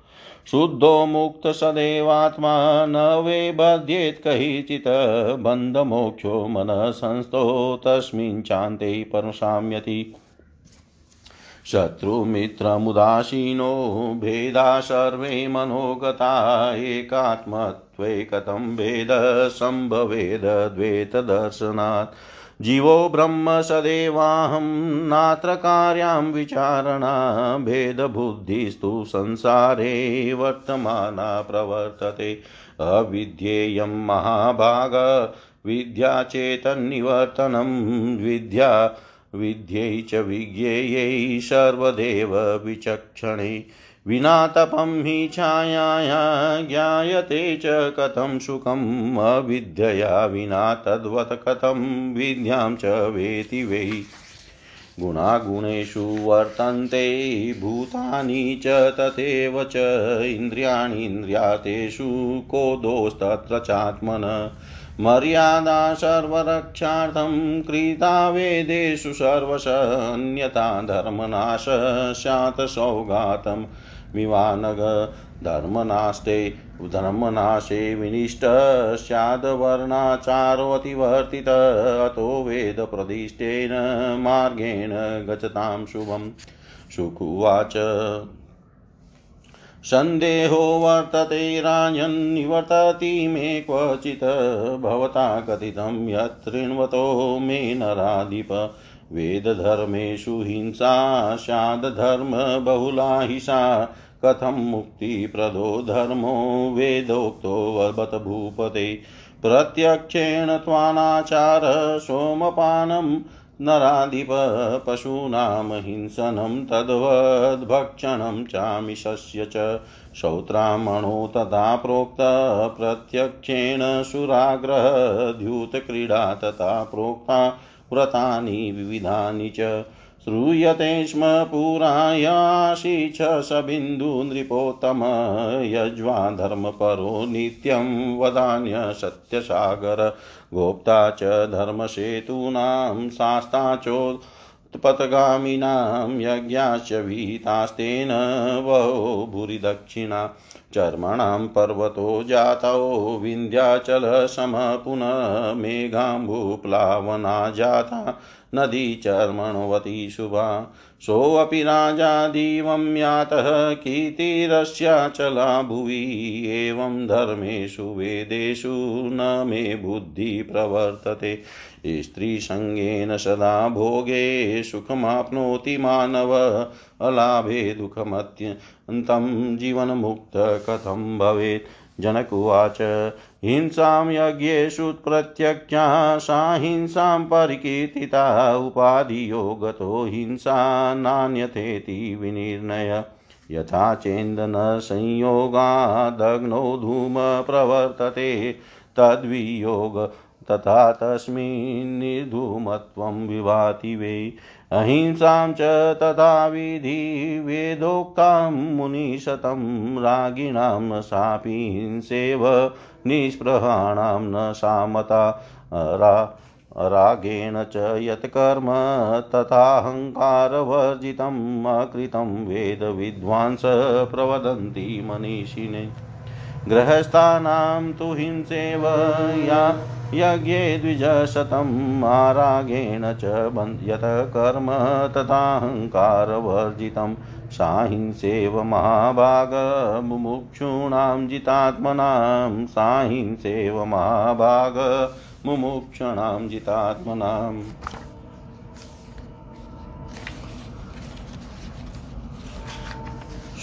शुद्धो मुक्त सदैवात्मा न वे बध्येत् कैचित् बन्धमोक्षो मनः संस्थो तस्मिन् चान्ते परशाम्यति। शत्रुमित्रमुदासीनो भेदा सर्वे मनोगता एकात्मत्वे कथं भेदसम्भवेद द्वैतदर्शनात्। जीवो ब्रह्म सदेवाहं, नात्र कार्यां विचारणा भेदबुद्धिस्तु संसारे वर्तमाना प्रवर्तते। अविद्येयं महाभाग, विद्या चेतन्निवर्तनं, विद्या विद्यै च विज्ञेयै, सर्वदेव विचक्षणे। विना तपं हि छायाया ज्ञायते च कथं सुखम् अविद्यया विना तद्वत् कथं विद्यां च वेति वै। गुणागुणेषु वर्तन्ते, भूतानि च तथैव च, इन्द्रियाणीन्द्रियातेषु को दोस्तत्र चात्मन। मर्यादा सर्वरक्षार्थं कृता वेदेषु सर्वश धर्मनाश स्यात् सौगातम् विवानग धर्मनाष्टे धर्मनाशे विनिष्ट स्याद्वर्णाचारोऽतिवर्तित अतो वेदप्रदिष्टेन मार्गेण गच्छतां शुभं शुकुवाच। सन्देहो वर्तते राजन्निवर्तति मे क्वचित्, भवता कथितं यत् मे नराधिप। वेदधर्मेषु हिंसा स्यादधर्मबहुला हिंसा कथं मुक्तिप्रदो धर्मो वेदोक्तो वबत भूपते। प्रत्यक्षेण त्वानाचार, सोमपानं, नराधिप पशूनां हिंसनं, तद्वद्भक्षणं चामिषस्य च। श्रौत्रामणो तथा प्रोक्त, प्रत्यक्षेण सुराग्रहद्यूतक्रीडा तथा प्रोक्ता। व्रतानि विविधानि च। श्रूयते स्म पुरायासि च सबिन्दुनृपोत्तम यज्वा धर्मपरो नित्यं वदान्य सत्यसागर। गोप्ता च धर्मसेतूनां शास्ता चोत्पथगामिनां यज्ञाश्च भीतास्तेन वहो भूरिदक्षिणा। चर्मणां पर्वतो जातौ विन्ध्याचलसम पुनः मेघाम्बुप्लावना जाता। नदी चर्मणवती शुभा। सोऽपि राजा दिवं यातः कीर्तिरस्याचला भुवि एवं धर्मेषु वेदेषु न मे बुद्धिः प्रवर्तते। स्त्रीसङ्गेन सदा भोगे सुखमाप्नोति मानव। अलाभे दुःखमत्यन्तं जीवनमुक्त कथं भवेत्। जनक उवाच हिंसां यज्ञेषु प्रत्यक्षा सा हिंसां परिकीर्तिता उपाधियो गतो हिंसा नान्यथेति विनिर्णय। यथा चेन्दनसंयोगादग्नौ धूम प्रवर्तते तद्वियोग तथा तस्मिन् विभाति वै। अहिंसां च तथा विधि वेदोक्तां मुनिशतं रागिणां सापि हिंसेव निःस्पृहाणां न सामता। रा रागेण च यत्कर्म तथाहङ्कारवर्जितम् अकृतं वेदविद्वांस प्रवदन्ति मनीषिणे गृहस्थानां तु हिंसेव या यज्ञे द्विजशतम् आरागेण च यत् कर्म तथाहङ्कारवर्जितं साहिंसेव महाभागमुमुक्षूणां जितात्मनां साहिंसेव महाभाग मुमुक्षणां जितात्मनाम्।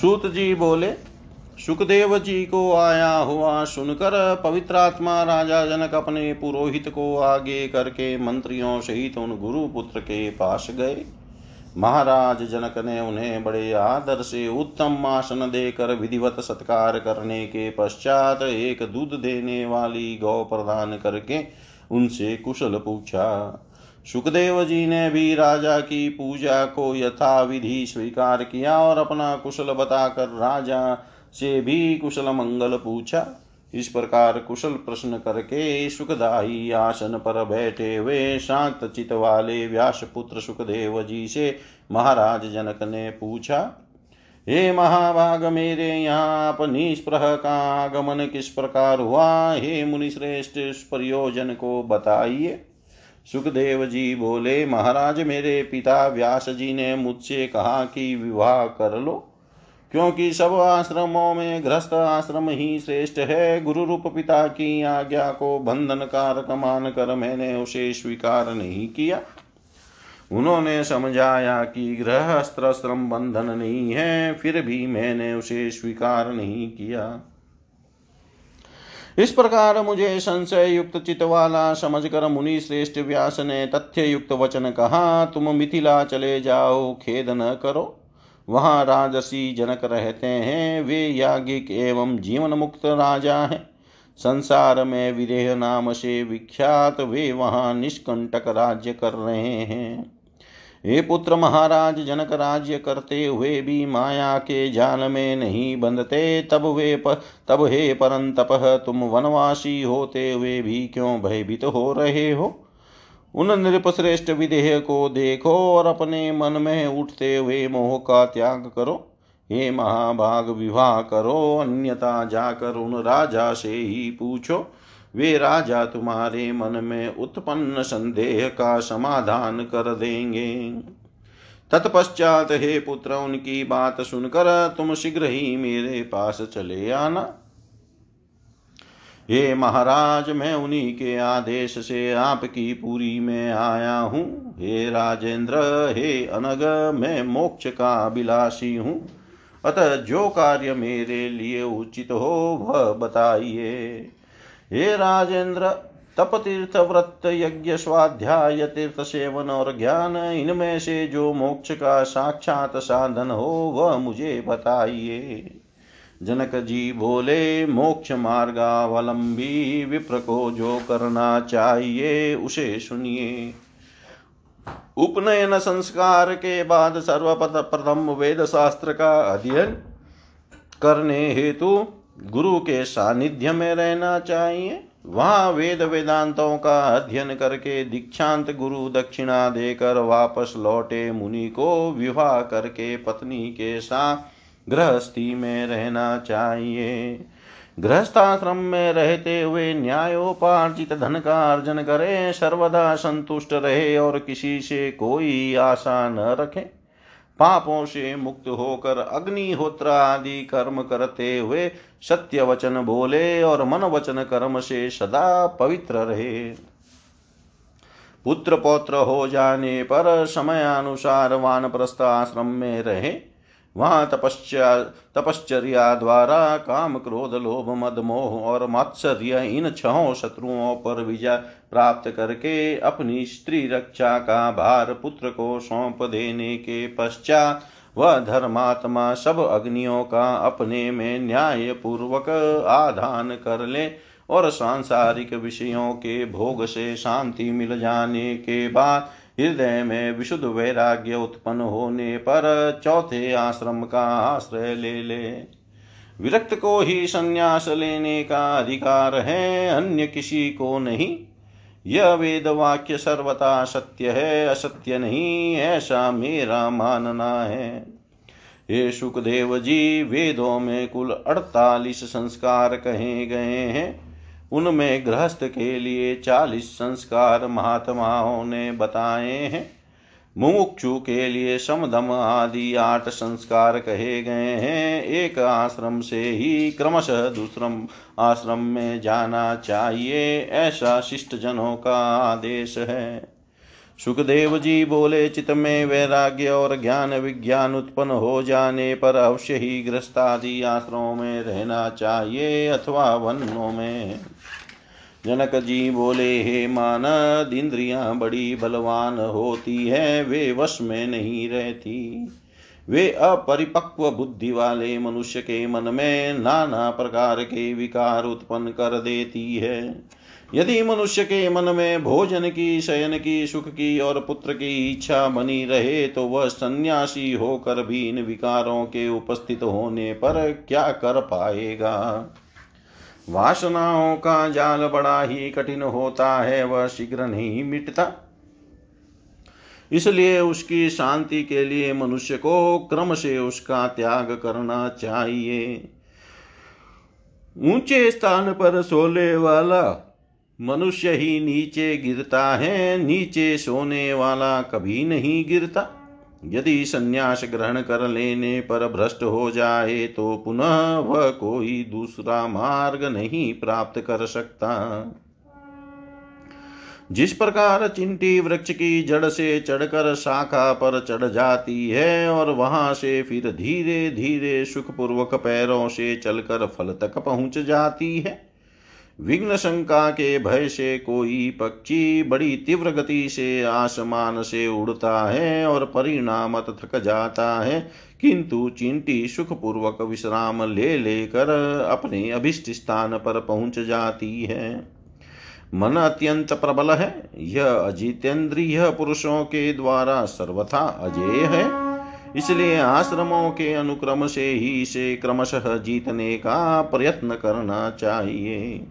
सूत जी बोले सुखदेव जी को आया हुआ सुनकर पवित्र आत्मा राजा जनक अपने पुरोहित को आगे करके मंत्रियों सहित उन गुरु पुत्र के पास गए। महाराज जनक ने उन्हें बड़े आदर से उत्तम आसन देकर विधिवत सत्कार करने के पश्चात एक दूध देने वाली गौ प्रदान करके उनसे कुशल पूछा, सुखदेव जी ने भी राजा की पूजा को यथा विधि स्वीकार किया और अपना कुशल बताकर राजा से भी कुशल मंगल पूछा। इस प्रकार कुशल प्रश्न करके सुखदाई आसन पर बैठे हुए शांत चित वाले व्यास पुत्र सुखदेव जी से महाराज जनक ने पूछा, हे महाभाग मेरे यहाँ आप निष्प्रह का आगमन किस प्रकार हुआ? हे मुनिश्रेष्ठ, इस प्रयोजन को बताइए। सुखदेव जी बोले, महाराज, मेरे पिता व्यास जी ने मुझसे कहा कि विवाह कर लो। क्योंकि सब आश्रमों में गृहस्थ आश्रम ही श्रेष्ठ है। गुरु रूप पिता की आज्ञा को बंधन कारक मान कर मैंने उसे स्वीकार नहीं किया। उन्होंने समझाया कि गृहस्थ्रम बंधन नहीं है, फिर भी मैंने उसे स्वीकार नहीं किया। इस प्रकार मुझे संशय युक्त चित वाला समझकर मुनि श्रेष्ठ व्यास ने तथ्य युक्त वचन कहा, तुम मिथिला चले जाओ, खेद न करो। वहाँ राजसी जनक रहते हैं। वे याज्ञिक एवं जीवन मुक्त राजा हैं। संसार में विदेह नाम से विख्यात वे वहाँ निष्कंटक राज्य कर रहे हैं। हे पुत्र महाराज जनक राज्य करते हुए भी माया के जाल में नहीं बंधते तब वे प, तब हे परंतप तुम वनवासी होते हुए भी क्यों भयभीत हो रहे हो? उन नृपश्रेष्ठ विदेह को देखो और अपने मन में उठते हुए मोह का त्याग करो। हे महाभाग, विवाह करो, अन्यथा जाकर उन राजा से ही पूछो। वे राजा तुम्हारे मन में उत्पन्न संदेह का समाधान कर देंगे। तत्पश्चात हे पुत्र, उनकी बात सुनकर तुम शीघ्र ही मेरे पास चले आना। हे महाराज, मैं उन्हीं के आदेश से आपकी पूरी में आया हूँ। हे राजेंद्र, हे अनग, मैं मोक्ष का अभिलाषी हूँ। अतः जो कार्य मेरे लिए उचित हो, वह बताइए। हे राजेंद्र तप तीर्थ व्रत, यज्ञ, स्वाध्याय, तीर्थ सेवन और ज्ञान, इनमें से जो मोक्ष का साक्षात साधन हो, वह मुझे बताइए। जनक जी बोले, मोक्ष मार्गावलंबी विप्र को जो करना चाहिए, उसे सुनिए। उपनयन संस्कार के बाद सर्वपद प्रथम वेद शास्त्र का अध्ययन करने हेतु गुरु के सानिध्य में रहना चाहिए। वहाँ वेद वेदांतों का अध्ययन करके दीक्षांत गुरु दक्षिणा देकर वापस लौटे मुनि को विवाह करके पत्नी के साथ गृहस्थी में रहना चाहिए। गृहस्थाश्रम में रहते हुए न्यायोपार्जित धन का अर्जन करे, सर्वदा संतुष्ट रहे और किसी से कोई आशा न रखे। पापों से मुक्त होकर अग्निहोत्र आदि कर्म करते हुए सत्य वचन बोले और मन वचन कर्म से सदा पवित्र रहे। पुत्र पौत्र हो जाने पर समय समयानुसार वानप्रस्थ आश्रम में रहे। वहाँ तपस्या, तपश्चर्या द्वारा काम क्रोध, लोभ, मद, मोह और मात्सर्य इन छहों शत्रुओं पर विजय प्राप्त करके अपनी स्त्री रक्षा का भार पुत्र को सौंप देने के पश्चात वह धर्मात्मा सब अग्नियों का अपने में न्याय पूर्वक आधान कर ले और सांसारिक विषयों के भोग से शांति मिल जाने के बाद हृदय में विशुद्ध वैराग्य उत्पन्न होने पर चौथे आश्रम का आश्रय ले ले। विरक्त को ही संन्यास लेने का अधिकार है, अन्य किसी को नहीं। यह वेद वाक्य सर्वथा सत्य है, असत्य नहीं, ऐसा मेरा मानना है। हे सुखदेव जी, वेदों में कुल अड़तालीस संस्कार कहे गए हैं। उनमें गृहस्थ के लिए चालीस संस्कार महात्माओं ने बताए हैं। मुमुक्षु के लिए समदम आदि आठ संस्कार कहे गए हैं। एक आश्रम से ही क्रमशः दूसरम आश्रम में जाना चाहिए, ऐसा शिष्टजनों का आदेश है। सुखदेव जी बोले चित में वैराग्य और ज्ञान विज्ञान उत्पन्न हो जाने पर अवश्य ही गृहस्थादि आश्रमों में रहना चाहिए अथवा वनों में। जनक जी बोले, हे मानद, इंद्रियाँ बड़ी बलवान होती है, वे वश में नहीं रहती। वे अपरिपक्व बुद्धि वाले मनुष्य के मन में नाना प्रकार के विकार उत्पन्न कर देती है। यदि मनुष्य के मन में भोजन की, शयन की, सुख की और पुत्र की इच्छा बनी रहे तो वह सन्यासी होकर भी इन विकारों के उपस्थित होने पर क्या कर पाएगा? वासनाओं का जाल बड़ा ही कठिन होता है, वह शीघ्र नहीं मिटता। इसलिए उसकी शांति के लिए मनुष्य को क्रम से उसका त्याग करना चाहिए। ऊँचे स्थान पर सोले वाला मनुष्य ही नीचे गिरता है, नीचे सोने वाला कभी नहीं गिरता। यदि संन्यास ग्रहण कर लेने पर भ्रष्ट हो जाए तो पुनः वह कोई दूसरा मार्ग नहीं प्राप्त कर सकता। जिस प्रकार चिंटी वृक्ष की जड़ से चढ़कर शाखा पर चढ़ जाती है, और वहाँ से फिर धीरे धीरे सुखपूर्वक पैरों से चलकर फल तक पहुँच जाती है। विघ्न शंका के भय से कोई पक्षी बड़ी तीव्र गति से आसमान से उड़ता है और परिणामत थक जाता है। किंतु चिंटी सुखपूर्वक विश्राम ले लेकर अपने अभिष्ट स्थान पर पहुँच जाती है। मन अत्यंत प्रबल है। यह अजितेंद्रिय पुरुषों के द्वारा सर्वथा अजेय है। इसलिए आश्रमों के अनुक्रम से ही से क्रमशः जीतने का प्रयत्न करना चाहिए।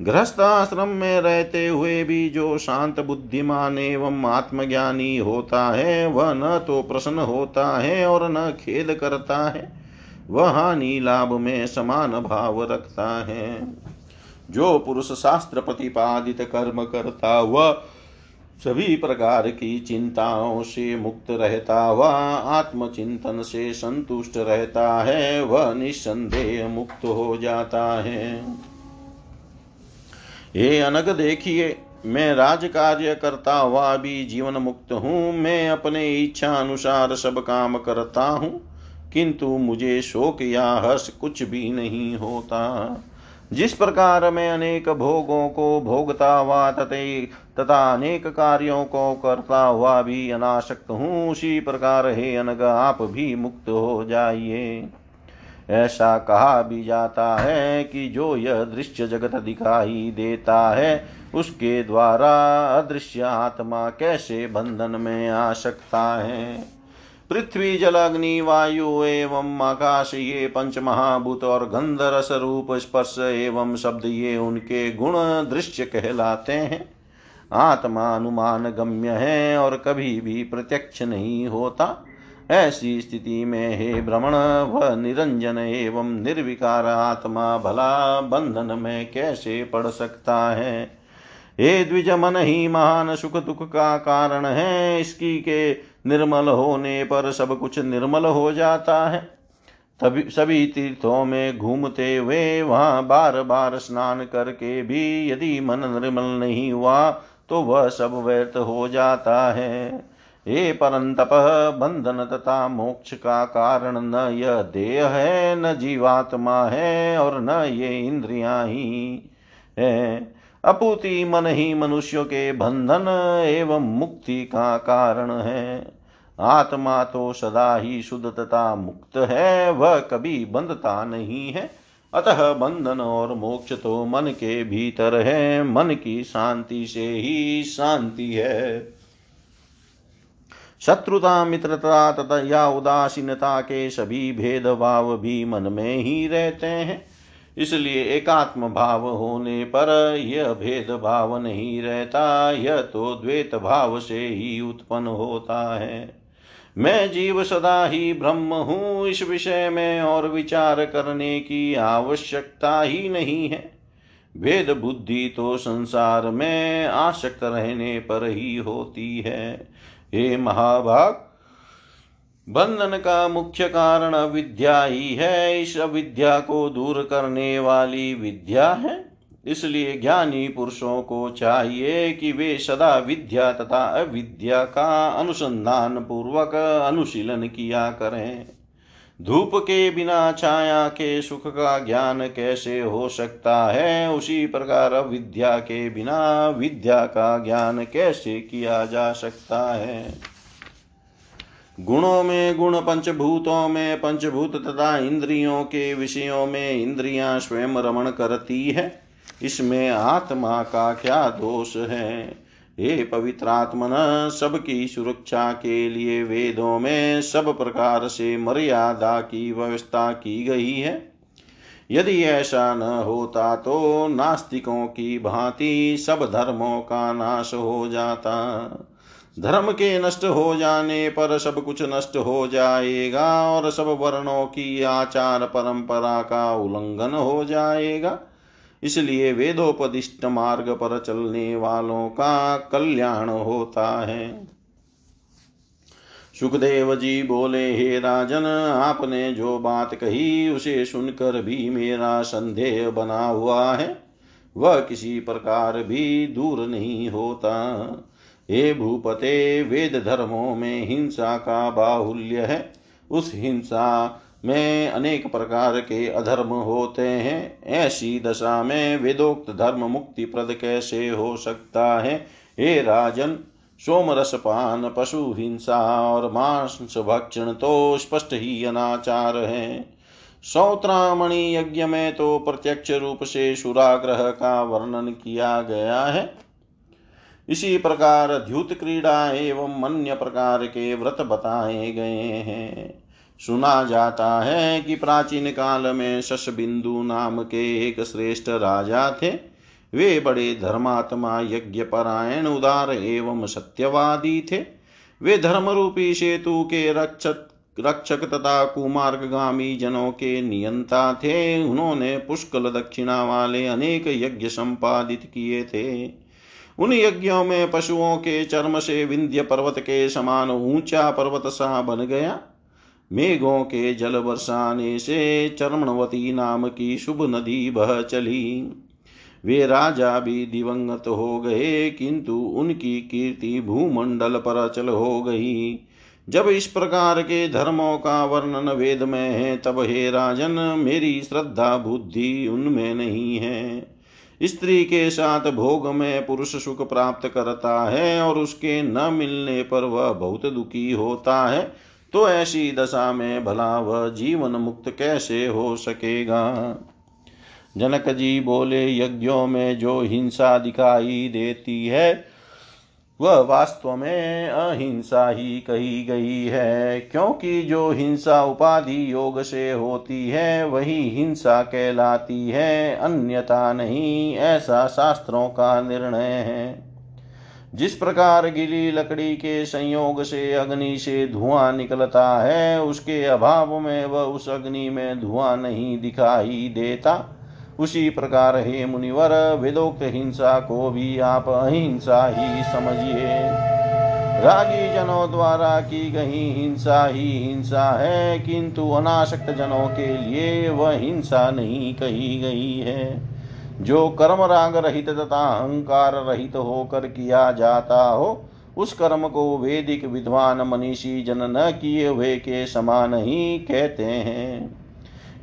गृहस्थ आश्रम में रहते हुए भी जो शांत बुद्धिमान एवं आत्मज्ञानी होता है, वह न तो प्रसन्न होता है और न खेद करता है। वह हानि लाभ में समान भाव रखता है। जो पुरुष शास्त्र प्रतिपादित कर्म करता, वह सभी प्रकार की चिंताओं से मुक्त रहता, वह आत्मचिंतन से संतुष्ट रहता है, वह निस्संदेह मुक्त हो जाता है। हे अनग देखिए, मैं राज कार्य करता हुआ भी जीवन मुक्त हूँ, मैं अपने इच्छा अनुसार सब काम करता हूँ, किंतु मुझे शोक या हर्ष कुछ भी नहीं होता। जिस प्रकार मैं अनेक भोगों को भोगता हुआ तथे तथा अनेक कार्यों को करता हुआ भी अनाशक्त हूँ, उसी प्रकार हे अनग, आप भी मुक्त हो जाइए। ऐसा कहा भी जाता है कि जो यह दृश्य जगत दिखाई देता है, उसके द्वारा अदृश्य आत्मा कैसे बंधन में आ सकता है? पृथ्वी, जल, अग्नि, वायु एवं आकाश, ये पंच महाभूत और गंध रस रूप स्पर्श एवं शब्द, ये उनके गुण दृश्य कहलाते हैं। आत्मा अनुमान गम्य है और कभी भी प्रत्यक्ष नहीं होता। ऐसी स्थिति में हे भ्रमण वह निरंजन एवं निर्विकार आत्मा भला बंधन में कैसे पड़ सकता है? हे द्विज मन ही महान सुख दुख का कारण है, इसकी के निर्मल होने पर सब कुछ निर्मल हो जाता है। तभी, सभी तीर्थों में घूमते हुए वहाँ बार बार स्नान करके भी यदि मन निर्मल नहीं हुआ तो वह सब व्यर्थ हो जाता है। हे परंतप, बंधन तथा मोक्ष का कारण न यह देह है, न जीवात्मा है और न ये इंद्रिया ही है। अपूति मन ही मनुष्यों के बंधन एवं मुक्ति का कारण है। आत्मा तो सदा ही शुद्ध तथा मुक्त है, वह कभी बंधता नहीं है। अतः बंधन और मोक्ष तो मन के भीतर है, मन की शांति से ही शांति है। शत्रुता मित्रता तथा या उदासीनता के सभी भेदभाव भी मन में ही रहते हैं। इसलिए एकात्म भाव होने पर यह भेद भाव नहीं रहता, यह तो द्वैत भाव से ही उत्पन्न होता है। मैं जीव सदा ही ब्रह्म हूँ, इस विषय में और विचार करने की आवश्यकता ही नहीं है। वेद बुद्धि तो संसार में आसक्त रहने पर ही होती है। हे महाभाग, बंधन का मुख्य कारण अविद्या ही है। इस अविद्या को दूर करने वाली विद्या है। इसलिए ज्ञानी पुरुषों को चाहिए कि वे सदा विद्या तथा अविद्या का अनुसंधान पूर्वक अनुशीलन किया करें। धूप के बिना छाया के सुख का ज्ञान कैसे हो सकता है? उसी प्रकार विद्या के बिना विद्या का ज्ञान कैसे किया जा सकता है? गुणों में गुण, पंचभूतों में पंचभूत तथा इंद्रियों के विषयों में इंद्रियाँ स्वयं रमण करती है। इसमें आत्मा का क्या दोष है? हे पवित्रात्मन सबकी सुरक्षा के लिए वेदों में सब प्रकार से मर्यादा की व्यवस्था की गई है। यदि ऐसा न होता तो नास्तिकों की भांति सब धर्मों का नाश हो जाता। धर्म के नष्ट हो जाने पर सब कुछ नष्ट हो जाएगा और सब वर्णों की आचार परंपरा का उल्लंघन हो जाएगा। इसलिए वेदोपदिष्ट मार्ग पर चलने वालों का कल्याण होता है। सुखदेव जी बोले, हे राजन, आपने जो बात कही, उसे सुनकर भी मेरा संदेह बना हुआ है। वह किसी प्रकार भी दूर नहीं होता। हे भूपते, वेद धर्मों में हिंसा का बाहुल्य है। उस हिंसा में अनेक प्रकार के अधर्म होते हैं। ऐसी दशा में वेदोक्त धर्म मुक्ति प्रद कैसे हो सकता है? हे राजन सोम रसपान पशु हिंसा और मांस भक्षण तो स्पष्ट ही अनाचार है। सौत्रामणि यज्ञ में तो प्रत्यक्ष रूप से सुराग्रह का वर्णन किया गया है। इसी प्रकार द्युत क्रीड़ा एवं अन्य प्रकार के व्रत बताए गए हैं। सुना जाता है कि प्राचीन काल में शश बिंदु नाम के एक श्रेष्ठ राजा थे। वे बड़े धर्मात्मा यज्ञ परायण उदार एवं सत्यवादी थे। वे धर्मरूपी सेतु के रक्षक रक्षक तथा कुमार्गामी जनों के नियंता थे। उन्होंने पुष्कल दक्षिणा वाले अनेक यज्ञ संपादित किए थे। उन यज्ञों में पशुओं के चर्म से विंध्य पर्वत के समान ऊँचा पर्वत सा बन गया। मेघों के जल वर्षाने से चरमणवती नाम की शुभ नदी बह चली। वे राजा भी दिवंगत हो गए, किंतु उनकी कीर्ति भूमंडल पर अचल हो गई। जब इस प्रकार के धर्मों का वर्णन वेद में है, तब हे राजन, मेरी श्रद्धा बुद्धि उनमें नहीं है। स्त्री के साथ भोग में पुरुष सुख प्राप्त करता है और उसके न मिलने पर वह बहुत दुखी होता है। तो ऐसी दशा में भला वह जीवन मुक्त कैसे हो सकेगा? जनक जी बोले, यज्ञों में जो हिंसा दिखाई देती है, वह वास्तव में अहिंसा ही कही गई है। क्योंकि जो हिंसा उपाधि योग से होती है, वही हिंसा कहलाती है। अन्यथा नहीं, ऐसा शास्त्रों का निर्णय है। जिस प्रकार गिली लकड़ी के संयोग से अग्नि से धुआँ निकलता है, उसके अभाव में वह उस अग्नि में धुआँ नहीं दिखाई देता। उसी प्रकार हे मुनिवर वेदोक्त हिंसा को भी आप अहिंसा ही समझिए। रागी जनों द्वारा की गई हिंसा ही हिंसा है, किंतु अनाशक्त जनों के लिए वह हिंसा नहीं कही गई है। जो कर्म राग रहित तथा अहंकार रहित होकर किया जाता हो, उस कर्म को वेदिक विद्वान मनीषी जन न किए हुए के समान ही कहते हैं।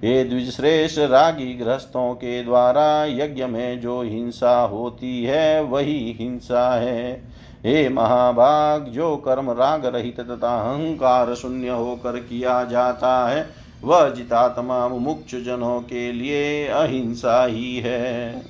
ये द्विश्रेष्ठ रागी गृहस्थों के द्वारा यज्ञ में जो हिंसा होती है, वही हिंसा है। हे महाभाग, जो कर्म राग रहित तथा अहंकार शून्य होकर किया जाता है वह जितात्मा मुमुक्ष जनों के लिए अहिंसा ही है।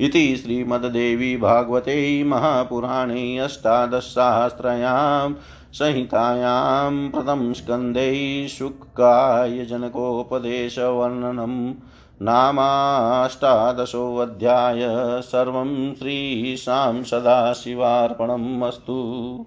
इति श्रीमद्देवी भागवते महापुराणे अष्टादशसाहस्रयां संहितायां प्रथमस्कन्धे शुक्काय जनकोपदेशवर्णनं नामाष्टादशोऽध्याय सर्वं श्रीशां सदाशिवार्पणम् अस्तु।